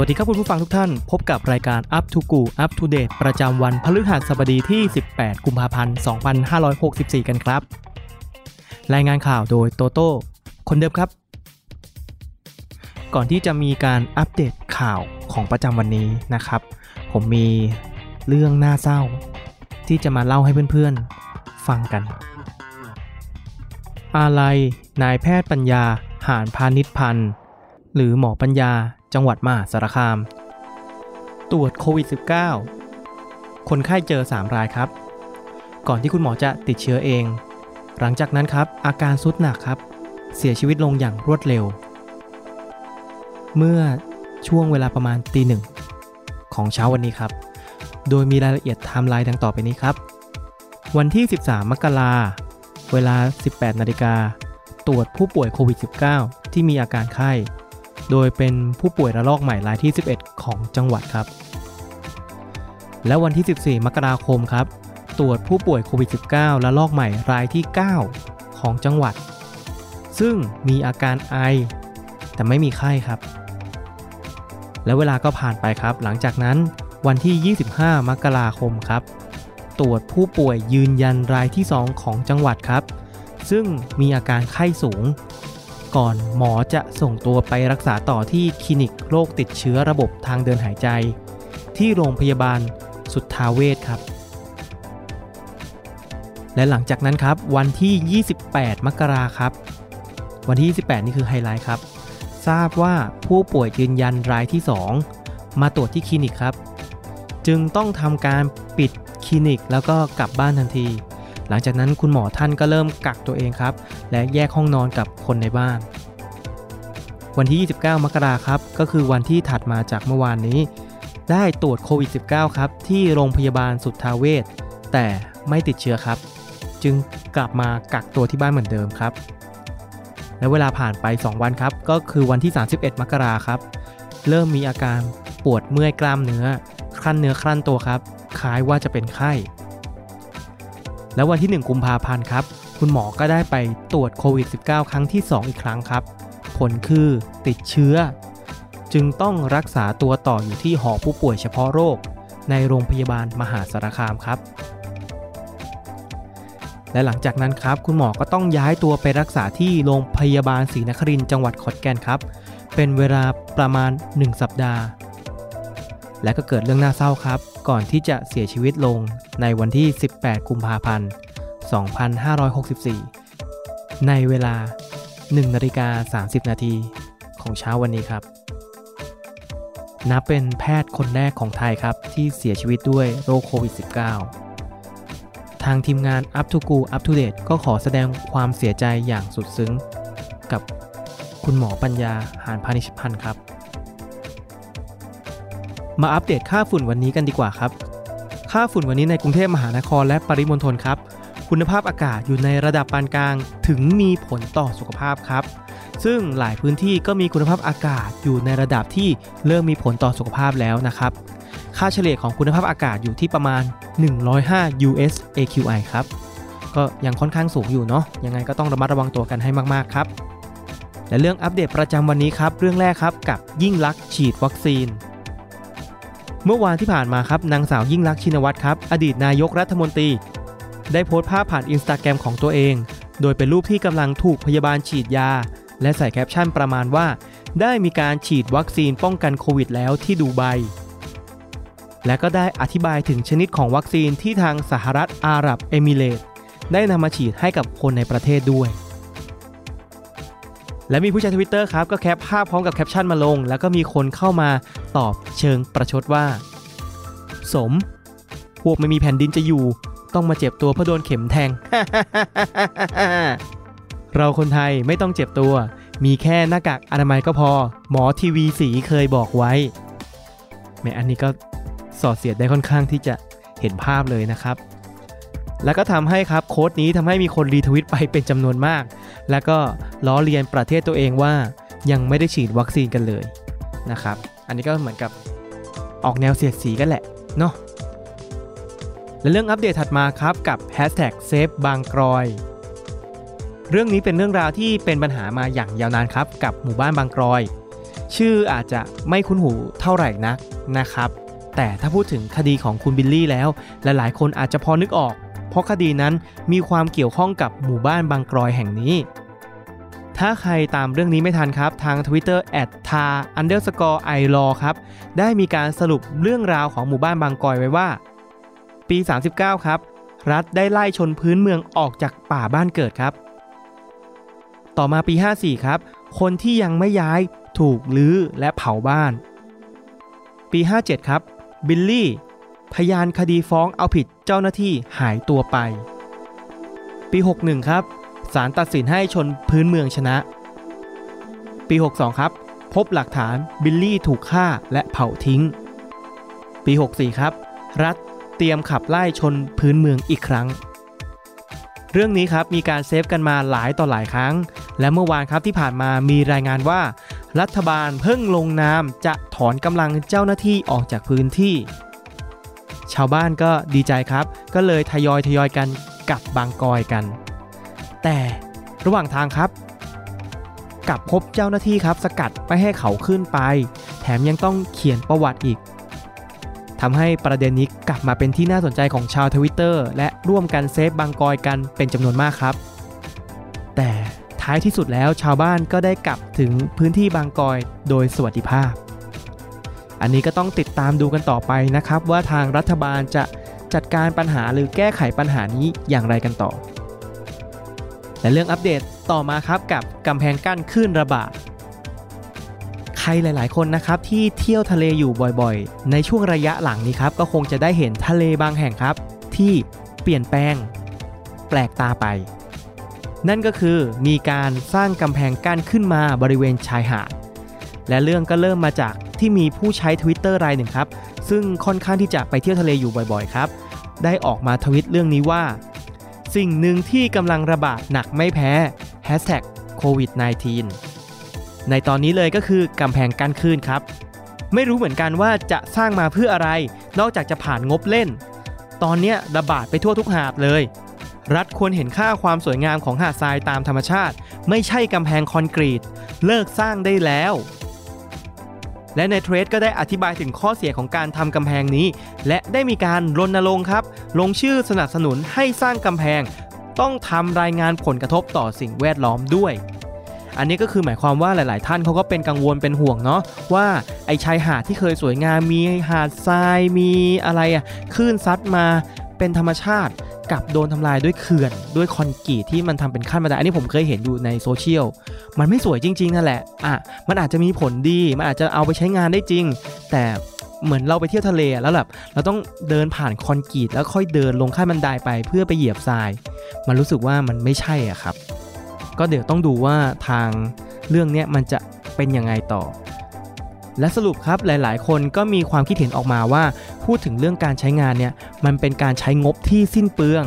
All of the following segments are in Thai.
วัสดีครับคุณผู้ฟังทุกท่าน พบกับรายการ Up to Go Up to Date ประจำวันพฤหัสบดีที่ 18 กุมภาพันธ์ 2564 กันครับ รายงานข่าวโดยโตโต้คนเดิมครับ ก่อนที่จะมีการอัปเดตข่าวของประจำวันนี้นะครับ ผมมีเรื่องน่าเศร้า ที่จะมาเล่าให้เพื่อนๆ ฟังกัน อะไรนายแพทย์ปัญญาหาญพาณิชย์พันธ์หรือหมอปัญญา จังหวัดมหาสารคาม ตรวจโควิด -19 คนไข้เจอ 3 รายครับ ก่อนที่คุณหมอจะติดเชื้อเอง หลังจากนั้นครับ อาการสุดหนักครับ เสียชีวิตลงอย่างรวดเร็ว เมื่อช่วงเวลาประมาณตีหนึ่งของเช้าวันนี้ครับ โดยมีรายละเอียดไทม์ไลน์ดังต่อไปนี้ครับ วันที่ 13 มกราเวลา 18 นาฬิกา ตรวจผู้ป่วยโควิด -19 ที่มีอาการไข้ โดยเป็นผู้ป่วยระลอกใหม่รายที่ 11 ของจังหวัดครับ และวันที่ 14 มกราคมครับ ตรวจผู้ป่วยโควิด -19 ระลอกใหม่รายที่ 9 ของจังหวัด ซึ่งมีอาการไอ แต่ไม่มีไข้ครับ และเวลาก็ผ่านไปครับ หลังจากนั้นวันที่ 25 มกราคมครับ ตรวจผู้ป่วยยืนยันรายที่ 2 ของจังหวัดครับ ซึ่งมีอาการไข้สูง ก่อนหมอจะส่งตัวไปรักษาต่อที่คลินิกโรคติดเชื้อระบบทางเดินหายใจ ที่โรงพยาบาลสุทธาเวชครับ และหลังจากนั้นครับวันที่ 28 มกราครับ วันที่ 28 นี่คือไฮไลท์ครับ ทราบว่าผู้ป่วยยืนยันรายที่ 2 มาตรวจที่คลินิกครับ จึงต้องทำการปิดคลินิกแล้วก็กลับบ้านทันที หลังจากนั้นคุณหมอท่านก็เริ่มกักตัวเองครับ และแยกห้องนอนกับคนในบ้าน วันที่ 29 มกราครับ ก็คือวันที่ถัดมาจากเมื่อวานนี้ ได้ตรวจโควิด -19 ครับ ที่โรงพยาบาลสุทธาเวชแต่ไม่ติดเชื้อครับ จึงกลับมากักตัวที่บ้านเหมือนเดิมครับ และเวลาผ่านไป 2 วันครับ ก็คือวันที่ 31 มกราครับ เริ่มมีอาการปวดเมื่อยกล้ามเนื้อ คลั่นเนื้อคลั่นตัวครับ คล้ายว่าจะเป็นไข้ แล้ววันที่ 1 กุมภาพันธ์ครับ คุณหมอก็ได้ไปตรวจโควิด -19 ครั้งที่ 2 อีกครั้งครับ ผลคือติดเชื้อ จึงต้องรักษาตัวต่ออยู่ที่หอผู้ป่วยเฉพาะโรค ในโรงพยาบาลมหาสารคามครับ และหลังจากนั้นครับ คุณหมอก็ต้องย้ายตัวไปรักษาที่โรงพยาบาลศรีนครินทร์จังหวัดขอนแก่นครับ เป็นเวลาประมาณ 1 สัปดาห์ และก็เกิดเรื่องน่าเศร้าครับ ก่อนที่จะเสียชีวิตลงในวันที่ 18 กุมภาพันธ์ 2564 ในเวลา 1นาฬิกา30 นาทีของเช้าวันนี้ครับ นับเป็นแพทย์คนแรกของไทยครับ ที่เสียชีวิตด้วยโรคโควิด -19 ทางทีมงาน Up to Go Up to Date ก็ขอแสดงความเสียใจอย่างสุดซึ้ง กับคุณหมอปัญญาหานพานิชพันธ์ครับ มาอัปเดตค่าฝุ่นวันนี้กันดีกว่าครับ ค่าฝุ่นวันนี้ในกรุงเทพมหานครและปริมณฑลครับ คุณภาพอากาศอยู่ในระดับปานกลาง ถึงมีผลต่อสุขภาพครับ ซึ่งหลายพื้นที่ก็มีคุณภาพอากาศอยู่ในระดับที่เริ่มมีผลต่อสุขภาพแล้วนะครับ ค่าเฉลี่ยของคุณภาพอากาศอยู่ที่ประมาณ 105 US AQI ครับ ก็ยังค่อนข้างสูงอยู่เนาะ ยังไงก็ต้องระมัดระวังตัวกันให้มาก ๆ ครับ และเรื่องอัปเดตประจำวันนี้ครับ เรื่องแรกครับกับยิ่งลักษณ์ฉีดวัคซีนเมื่อวานที่ผ่านมาครับนางสาวยิ่งลักษณ์ชินวัตรครับ อดีตนายกรัฐมนตรี ได้โพสต์ภาพผ่านอินสตาแกรมของตัวเอง โดยเป็นรูปที่กำลังถูกพยาบาลฉีดยา และใส่แคปชั่นประมาณว่า ได้มีการฉีดวัคซีนป้องกันโควิดแล้วที่ดูไบและก็ได้อธิบายถึงชนิดของวัคซีนที่ทางสหรัฐอาหรับเอมิเรตส์ได้นำมาฉีดให้กับคนในประเทศด้วย และมีผู้ใช้ทวิตเตอร์ครับ ก็ cap ภาพพร้อมกับแคปชั่นมาลง แล้วก็มีคนเข้ามาตอบเชิงประชดว่า สม พวกไม่มีแผ่นดินจะอยู่ ต้องมาเจ็บตัวเพราะโดนเข็มแทง เราคนไทยไม่ต้องเจ็บตัว มีแค่หน้ากากอนามัยก็พอ หมอทีวีสีเคยบอกไว้แหมอันนี้ก็สอดเสียดได้ค่อนข้างที่จะเห็นภาพเลยนะครับ แล้วก็ทำให้ครับโค้ดนี้ทำให้มีคนรีทวิตไปเป็นจำนวนมาก แล้วก็ล้อเลียนประเทศตัวเองว่ายังไม่ได้ฉีดวัคซีนกันเลยนะครับ อันนี้ก็เหมือนกับออกแนวเสียดสีกันแหละเนาะ และเรื่องอัปเดตถัดมาครับกับ Hashtag Save บางกรอย เรื่องนี้เป็นเรื่องราวที่เป็นปัญหามาอย่างยาวนานครับกับหมู่บ้านบางกรอย ชื่ออาจจะไม่คุ้นหูเท่าไหร่นักนะครับ แต่ถ้าพูดถึงคดีของคุณบิลลี่แล้วหลายๆ คนอาจจะพอนึกออก เพราะคดีนั้นมีความเกี่ยวข้องกับหมู่บ้านบางกรอยแห่งนี้ถ้าใครตามเรื่องนี้ไม่ทันครับ ทาง Twitter t a underscore i l a w ครับ ได้มีการสรุปเรื่องราวของหมู่บ้านบางกรอยไว้ว่า ปี 39 ครับ รัฐได้ไล่ชนพื้นเมืองออกจากป่าบ้านเกิดครับ ต่อมาปี 54 ครับ คนที่ยังไม่ย้ายถูกลื้อและเผาบ้าน ปี 57 ครับ บิลลี่ พยานคดีฟ้องเอาผิดเจ้าหน้าที่หายตัวไป ปี 61 ครับศาลตัดสินให้ชนพื้นเมืองชนะ ปี 62 ครับ พบหลักฐานบิลลี่ถูกฆ่าและเผาทิ้ง ปี 64 ครับ รัฐ เตรียมขับไล่ชนพื้นเมืองอีกครั้ง เรื่องนี้ครับมีการ save กันมาหลายต่อหลายครั้ง และเมื่อวานครับที่ผ่านมามีรายงานว่า รัฐบาลเพิ่งลงนามจะถอนกำลังเจ้าหน้าที่ออกจากพื้นที่ ชาวบ้านก็ดีใจครับ ก็เลยทยอยทยอยกันกลับบางกลอยกัน แต่ระหว่างทางครับกลับพบเจ้าหน้าที่ครับสกัดไม่ให้เขาขึ้นไป แถมยังต้องเขียนประวัติอีก ทำให้ประเด็นนี้กลับมาเป็นที่น่าสนใจของชาวทวิตเตอร์และร่วมกันเซฟบางกอยกันเป็นจำนวนมากครับ แต่ท้ายที่สุดแล้วชาวบ้านก็ได้กลับถึงพื้นที่บางกอยโดยสวัสดิภาพ อันนี้ก็ต้องติดตามดูกันต่อไปนะครับ ว่าทางรัฐบาลจะจัดการปัญหาหรือแก้ไขปัญหานี้อย่างไรกันต่อ และเรื่องอัปเดตต่อมาครับกับกำแพงกั้นคลื่นระบาด ใครหลาย ๆ คนนะครับที่เที่ยวทะเลอยู่บ่อยๆ ในช่วงระยะหลังนี้ครับก็คงจะได้เห็นทะเลบางแห่งครับ ที่เปลี่ยนแปลง แปลกตาไป นั่นก็คือมีการสร้างกำแพงกั้นขึ้นมาบริเวณชายหาดและเรื่องก็เริ่มมาจากที่มีผู้ใช้ Twitter รายหนึ่งครับ ซึ่งค่อนข้างที่จะไปเที่ยวทะเลอยู่บ่อยๆ ครับ ได้ออกมาทวิตเรื่องนี้ว่า สิ่งหนึ่งที่กำลังระบาดหนักไม่แพ้ Hashtag COVID 19 ในตอนนี้เลยก็คือกำแพงกั้นคลื่นครับ ไม่รู้เหมือนกันว่าจะสร้างมาเพื่ออะไร นอกจากจะผ่านงบเล่น ตอนนี้ระบาดไปทั่วทุกหาดเลย รัฐควรเห็นค่าความสวยงามของหาดทรายตามธรรมชาติ ไม่ใช่กำแพงคอนกรีต เลิกสร้างได้แล้วและในเทรดก็ได้อธิบายถึงข้อเสียของการทำกำแพงนี้ และได้มีการรณรงค์ครับ ลงชื่อสนับสนุนให้สร้างกำแพง ต้องทำรายงานผลกระทบต่อสิ่งแวดล้อมด้วย อันนี้ก็คือหมายความว่าหลาย ๆ ท่านเขาก็เป็นกังวลเป็นห่วงเนาะว่าไอชายหาดที่เคยสวยงามมีหาดทรายมีอะไรอะคลื่นซัดมาเป็นธรรมชาติกับโดนทำลายด้วยเขื่อนด้วยคอนกรีตที่มันทำเป็นขั้นบันไดอันนี้ผมเคยเห็นอยู่ในโซเชียลมันไม่สวยจริง ๆ นั่นแหละอะมันอาจจะมีผลดีมันอาจจะเอาไปใช้งานได้จริง แต่เหมือนเราไปเที่ยวทะเลแล้วแบบเราต้องเดินผ่านคอนกรีตแล้วค่อยเดินลงขั้นบันไดไปเพื่อไปเหยียบทราย มันรู้สึกว่ามันไม่ใช่อะครับ ก็เดี๋ยวต้องดูว่าทางเรื่องนี้มันจะเป็นยังไงต่อ และสรุปครับหลาย ๆ คนก็มีความคิดเห็นออกมาว่า พูดถึงเรื่องการใช้งานเนี่ยมันเป็นการใช้งบที่สิ้นเปลือง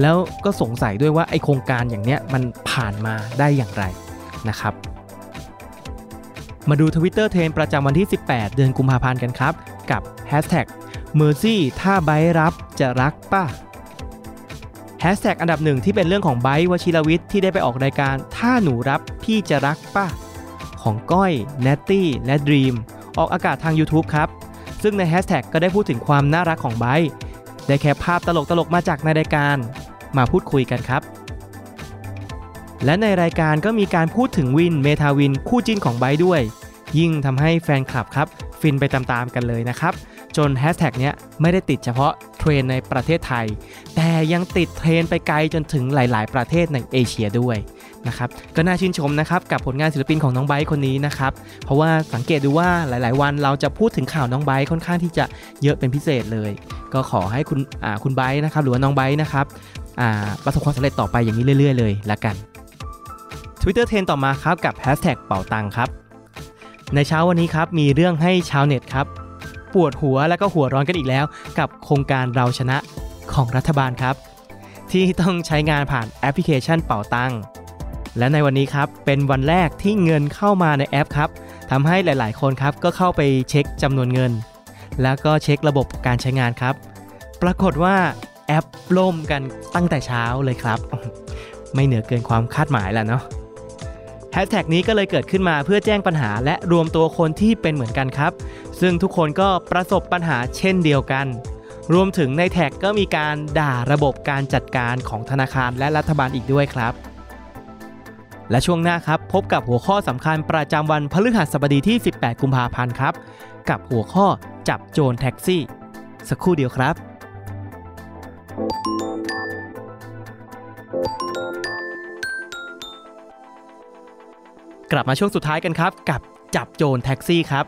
แล้วก็สงสัยด้วยว่าไอโครงการอย่างเนี้ยมันผ่านมาได้อย่างไรนะครับมาดูทวิตเตอร์เทรนประจำวันที่ 18 เดือนกุมภาพันธ์กันครับ กับ Hashtag Mercy ถ้าไบรับจะรักป่ะ ฮชแท็กอันดับหนึ่งที่เป็นเรื่องของไบร์ทวชิรวิชญ์ที่ได้ไปออกรายการ ถ้าหนูรับพี่จะรักป่ะของก้อยนตตี้และดรีมออกอากาศทาง YouTube ครับ ซึ่งในแฮชแท็กก็ได้พูดถึงความน่ารักของไบร์ทได้ cap ภาพตลกๆมาจากในรายการมาพูดคุยกันครับ และในรายการก็มีการพูดถึงวินเมธวินคู่จิ้นของไบร์ทด้วย ยิ่งทำให้แฟนคลับครับ ฟินไปตามๆกันเลยนะครับ จนแฮชแท็กเนี้ยไม่ได้ติดเฉพาะเทรนในประเทศไทย แต่ยังติดเทรนไปไกลจนถึงหลาย ๆ ประเทศในเอเชียด้วยนะครับก็น่าชื่นชมนะครับกับผลงานศิลปินของน้องไบร์ทคนนี้นะครับเพราะว่าสังเกตดูว่าหลาย ๆ วันเราจะพูดถึงข่าวน้องไบร์ทค่อนข้างที่จะเยอะเป็นพิเศษเลย ก็ขอให้คุณอ่าคุณไบร์ทนะครับหรือว่าน้องไบร์ทนะครับอ่าประสบความสำเร็จต่อไปอย่างนี้เรื่อย ๆ เลยละกัน Twitter trend ต่อมาครับกับแฮชแท็กเป๋าตังครับในเช้าวันนี้ครับมีเรื่องให้ชาวเน็ตครับ ปวดหัวแล้วก็หัวร้อนกันอีกแล้ว กับโครงการเราชนะของรัฐบาลครับ ที่ต้องใช้งานผ่านแอปพลิเคชันเป๋าตังและในวันนี้ครับเป็นวันแรกที่เงินเข้ามาในแอปครับทำให้หลาย ๆ คนครับก็เข้าไปเช็คจำนวนเงิน แล้วก็เช็คระบบการใช้งานครับ ปรากฏว่าแอปล่มกันตั้งแต่เช้าเลยครับ ไม่เหนือเกินความคาดหมายแล้วเนาะ แฮชแท็กนี้ก็เลยเกิดขึ้นมาเพื่อแจ้งปัญหาและรวมตัวคนที่เป็นเหมือนกันครับ ซึ่งทุกคนก็ประสบปัญหาเช่นเดียวกัน รวมถึงในแท็กก็มีการด่าระบบการจัดการของธนาคารและรัฐบาลอีกด้วยครับและช่วงหน้าครับ พบกับหัวข้อสำคัญประจำวันพฤหัสบดีที่ 18 กุมภาพันธ์ครับ กับหัวข้อจับโจรแท็กซี่ สักครู่เดียวครับ กลับมาช่วงสุดท้ายกันครับ กับจับโจรแท็กซี่ครับ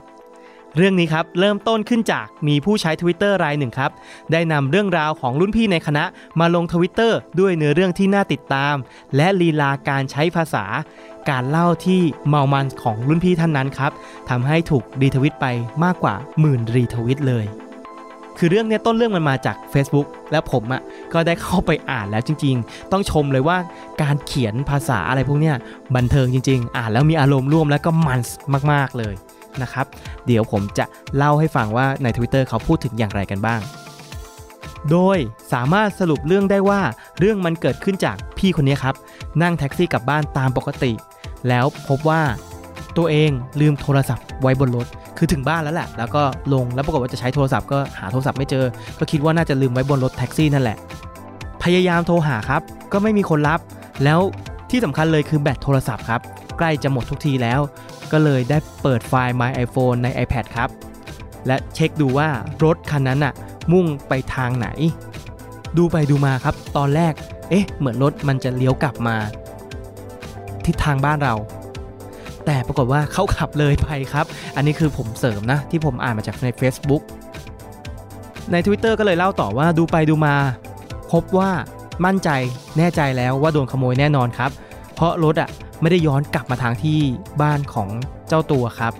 เรื่องนี้ครับเริ่มต้นขึ้นจากมีผู้ใช้ Twitter รายหนึ่งครับ ได้นำเรื่องราวของรุ่นพี่ในคณะมาลง Twitter ด้วยเนื้อเรื่องที่น่าติดตาม และลีลาการใช้ภาษา การเล่าที่เมามันของรุ่นพี่ท่านนั้นครับทำให้ถูกรีทวิตไปมากกว่าหมื่นรีทวิตเลย คือเรื่องเนี้ยต้นเรื่องมันมาจาก Facebook และผมอะ่ะก็ได้เข้าไปอ่านแล้วจริง ๆ ต้องชมเลยว่าการเขียนภาษาอะไรพวกเนี้ยบันเทิงจริง ๆ อ่านแล้วมีอารมณ์ร่วมแล้วก็มันมาก ๆ เลยนะครับ เดี๋ยวผมจะเล่าให้ฟังว่าใน Twitter เขาพูดถึงอย่างไรกันบ้าง โดยสามารถสรุปเรื่องได้ว่าเรื่องมันเกิดขึ้นจากพี่คนนี้ครับ นั่งแท็กซี่กลับบ้านตามปกติ แล้วพบว่าตัวเองลืมโทรศัพท์ไว้บนรถ คือถึงบ้านแล้วแหละ แล้วก็ลงแล้วปรากฏว่าจะใช้โทรศัพท์ก็หาโทรศัพท์ไม่เจอ ก็คิดว่าน่าจะลืมไว้บนรถแท็กซี่นั่นแหละ พยายามโทรหาครับ ก็ไม่มีคนรับ แล้วที่สำคัญเลยคือแบตโทรศัพท์ครับ ใกล้จะหมดทุกทีแล้ว ก็เลยได้เปิดไฟล์ My iPhone ใน iPad ครับ และเช็คดูว่ารถคันนั้นน่ะ มุ่งไปทางไหน ดูไปดูมาครับ ตอนแรก เอ๊ะ เหมือนรถมันจะเลี้ยวกลับมา ทิศทางบ้านเรา แต่ปรากฏว่าเขาขับเลยไปครับ อันนี้คือผมเสริมนะ ที่ผมอ่านมาจากใน Facebook ใน Twitter ก็เลยเล่าต่อว่าดูไปดูมา พบว่ามั่นใจแน่ใจแล้วว่าโดนขโมยแน่นอนครับ เพราะรถอะไม่ได้ย้อนกลับมาทางที่บ้านของเจ้าตัวครับ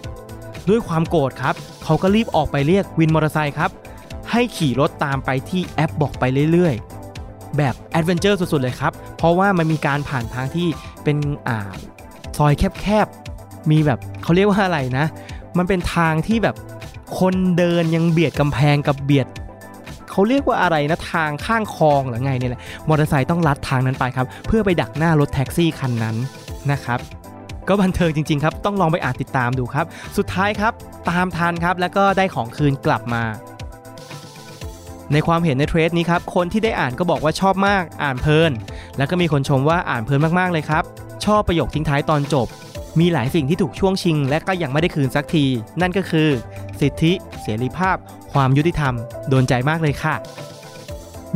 ด้วยความโกรธครับ เขาก็รีบออกไปเรียกวินมอเตอร์ไซค์ครับ ให้ขี่รถตามไปที่แอปบอกไปเรื่อยๆ แบบ adventure สุดๆเลยครับ เพราะว่ามันมีการผ่านทางที่เป็นอ่าซอยแคบ มีแบบเขาเรียกว่าอะไรนะ มันเป็นทางที่แบบคนเดินยังเบียดกำแพงกับเบียดเขาเรียกว่าอะไรนะทางข้างคลองหรือไงเนี่ยแหละมอเตอร์ไซค์ต้องลัดทางนั้นไปครับ เพื่อไปดักหน้ารถแท็กซี่คันนั้นนะครับก็บันเทิงจริง ๆ ครับ ต้องลองไปอ่านติดตามดูครับ สุดท้ายครับ ตามทันครับ แล้วก็ได้ของคืนกลับมา ในความเห็นในเทรดนี้ครับ คนที่ได้อ่านก็บอกว่าชอบมาก อ่านเพลิน แล้วก็มีคนชมว่าอ่านเพลินมากๆเลยครับ ชอบประโยคทิ้งท้ายตอนจบ มีหลายสิ่งที่ถูกช่วงชิง และก็ยังไม่ได้คืนสักที นั่นก็คือ สิทธิ เสรีภาพ ความยุติธรรม โดนใจมากเลยค่ะ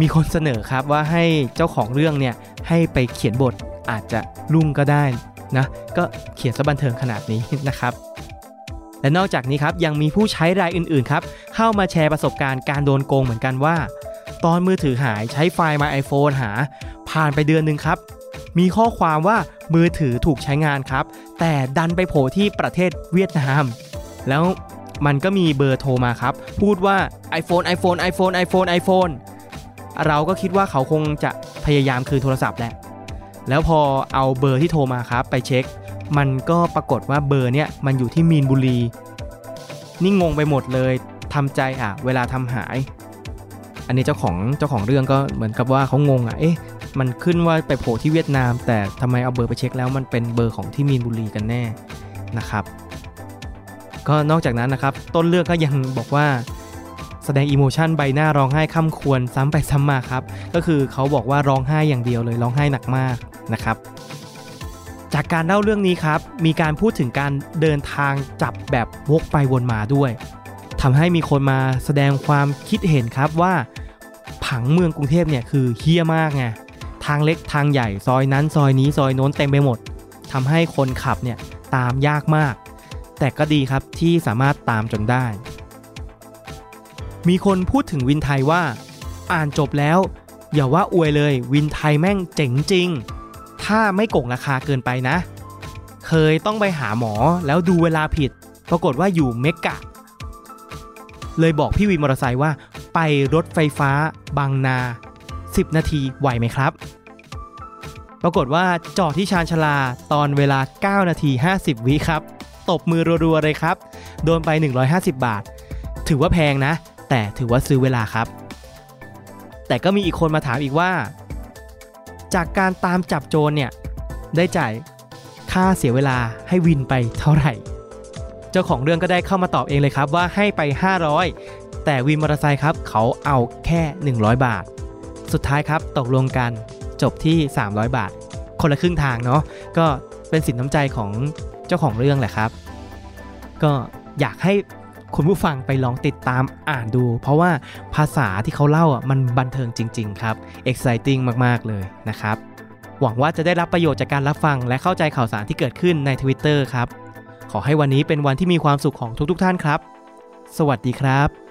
มีคนเสนอครับว่าให้เจ้าของเรื่องเนี่ยให้ไปเขียนบทอาจจะรุ่งก็ได้นะก็เขียนซะบันเทิงขนาดนี้นะครับและนอกจากนี้ครับยังมีผู้ใช้รายอื่นๆครับเข้ามาแชร์ประสบการณ์การโดนโกงเหมือนกันว่า ตอนมือถือหายใช้ไฟล์มา iPhone หา ผ่านไปเดือนหนึ่งครับ มีข้อความว่ามือถือถูกใช้งานครับ แต่ดันไปโผล่ที่ประเทศเวียดนาม แล้วมันก็มีเบอร์โทรมาครับ พูดว่า iPhone iPhone iPhone iPhone iPhone เราก็คิดว่าเขาคงจะพยายามคืนโทรศัพท์แหละ แล้วพอเอาเบอร์ที่โทรมาครับไปเช็ค มันก็ปรากฏว่าเบอร์เนี่ยมันอยู่ที่มีนบุรี นี่งงไปหมดเลยทำใจอะ เวลาทำหาย อันนี้เจ้าของเจ้าของเรื่องก็เหมือนกับว่าเขางงอะ เอ๊ะ มันขึ้นว่าไปโผล่ที่เวียดนาม แต่ทำไมเอาเบอร์ไปเช็คแล้วมันเป็นเบอร์ของที่มีนบุรีกันแน่นะครับ ก็นอกจากนั้นนะครับ ต้นเรื่องก็ยังบอกว่าแสดงอิโมชันใบหน้าร้องไห้ค่ำควรซ้ำไปซ้ำมาครับ ก็คือเขาบอกว่าร้องไห้อย่างเดียวเลยร้องไห้หนักมากนะครับ จากการเล่าเรื่องนี้ครับ มีการพูดถึงการเดินทางจับแบบวกไปวนมาด้วยทำให้มีคนมาแสดงความคิดเห็นครับว่าผังเมืองกรุงเทพเนี่ยคือเฮี้ยมากไงางเล็กทางใหญ่ซอยนั้นซอยนี้ซอยโน้นเต็มไปหมดทำให้คนขับเนี่ยตามยากมาก แต่ก็ดีครับที่สามารถตามจนได้ มีคนพูดถึงวินไทยว่า อ่านจบแล้ว อย่าว่าอวยเลย วินไทยแม่งเจ๋งจริง ถ้าไม่โกงราคาเกินไปนะ เคยต้องไปหาหมอแล้วดูเวลาผิด ปรากฏว่าอยู่เมกะ เลยบอกพี่วินมอเตอร์ไซค์ว่า ไปรถไฟฟ้า บางนา 10 นาทีไหวไหมครับ ปรากฏว่าจอดที่ชานชาลาตอนเวลา 9 นาที 50 วิครับ ตบมือรัวๆเลยครับ โดนไป 150 บาท ถือว่าแพงนะ แต่ถือว่าซื้อเวลาครับ แต่ก็มีอีกคนมาถามอีกว่า จากการตามจับโจรเนี่ย ได้จ่ายค่าเสียเวลาให้วินไปเท่าไหร่ เจ้าของเรื่องก็ได้เข้ามาตอบเองเลยครับว่าให้ไป 500 แต่วินมอเตอร์ไซค์ครับเขาเอาแค่ 100 บาท สุดท้ายครับตกลงกัน จบที่ 300 บาท คนละครึ่งทางเนาะก็เป็นสินน้ำใจของเจ้าของเรื่องแหละครับ ก็อยากให้คุณผู้ฟังไปลองติดตามอ่านดู เพราะว่าภาษาที่เขาเล่าอะมันบันเทิงจริง ๆ ครับ exciting มาก ๆ เลยนะครับ หวังว่าจะได้รับประโยชน์จากการรับฟัง และเข้าใจข่าวสารที่เกิดขึ้นใน Twitter ครับ ขอให้วันนี้เป็นวันที่มีความสุขของทุก ๆ ท่านครับ สวัสดีครับ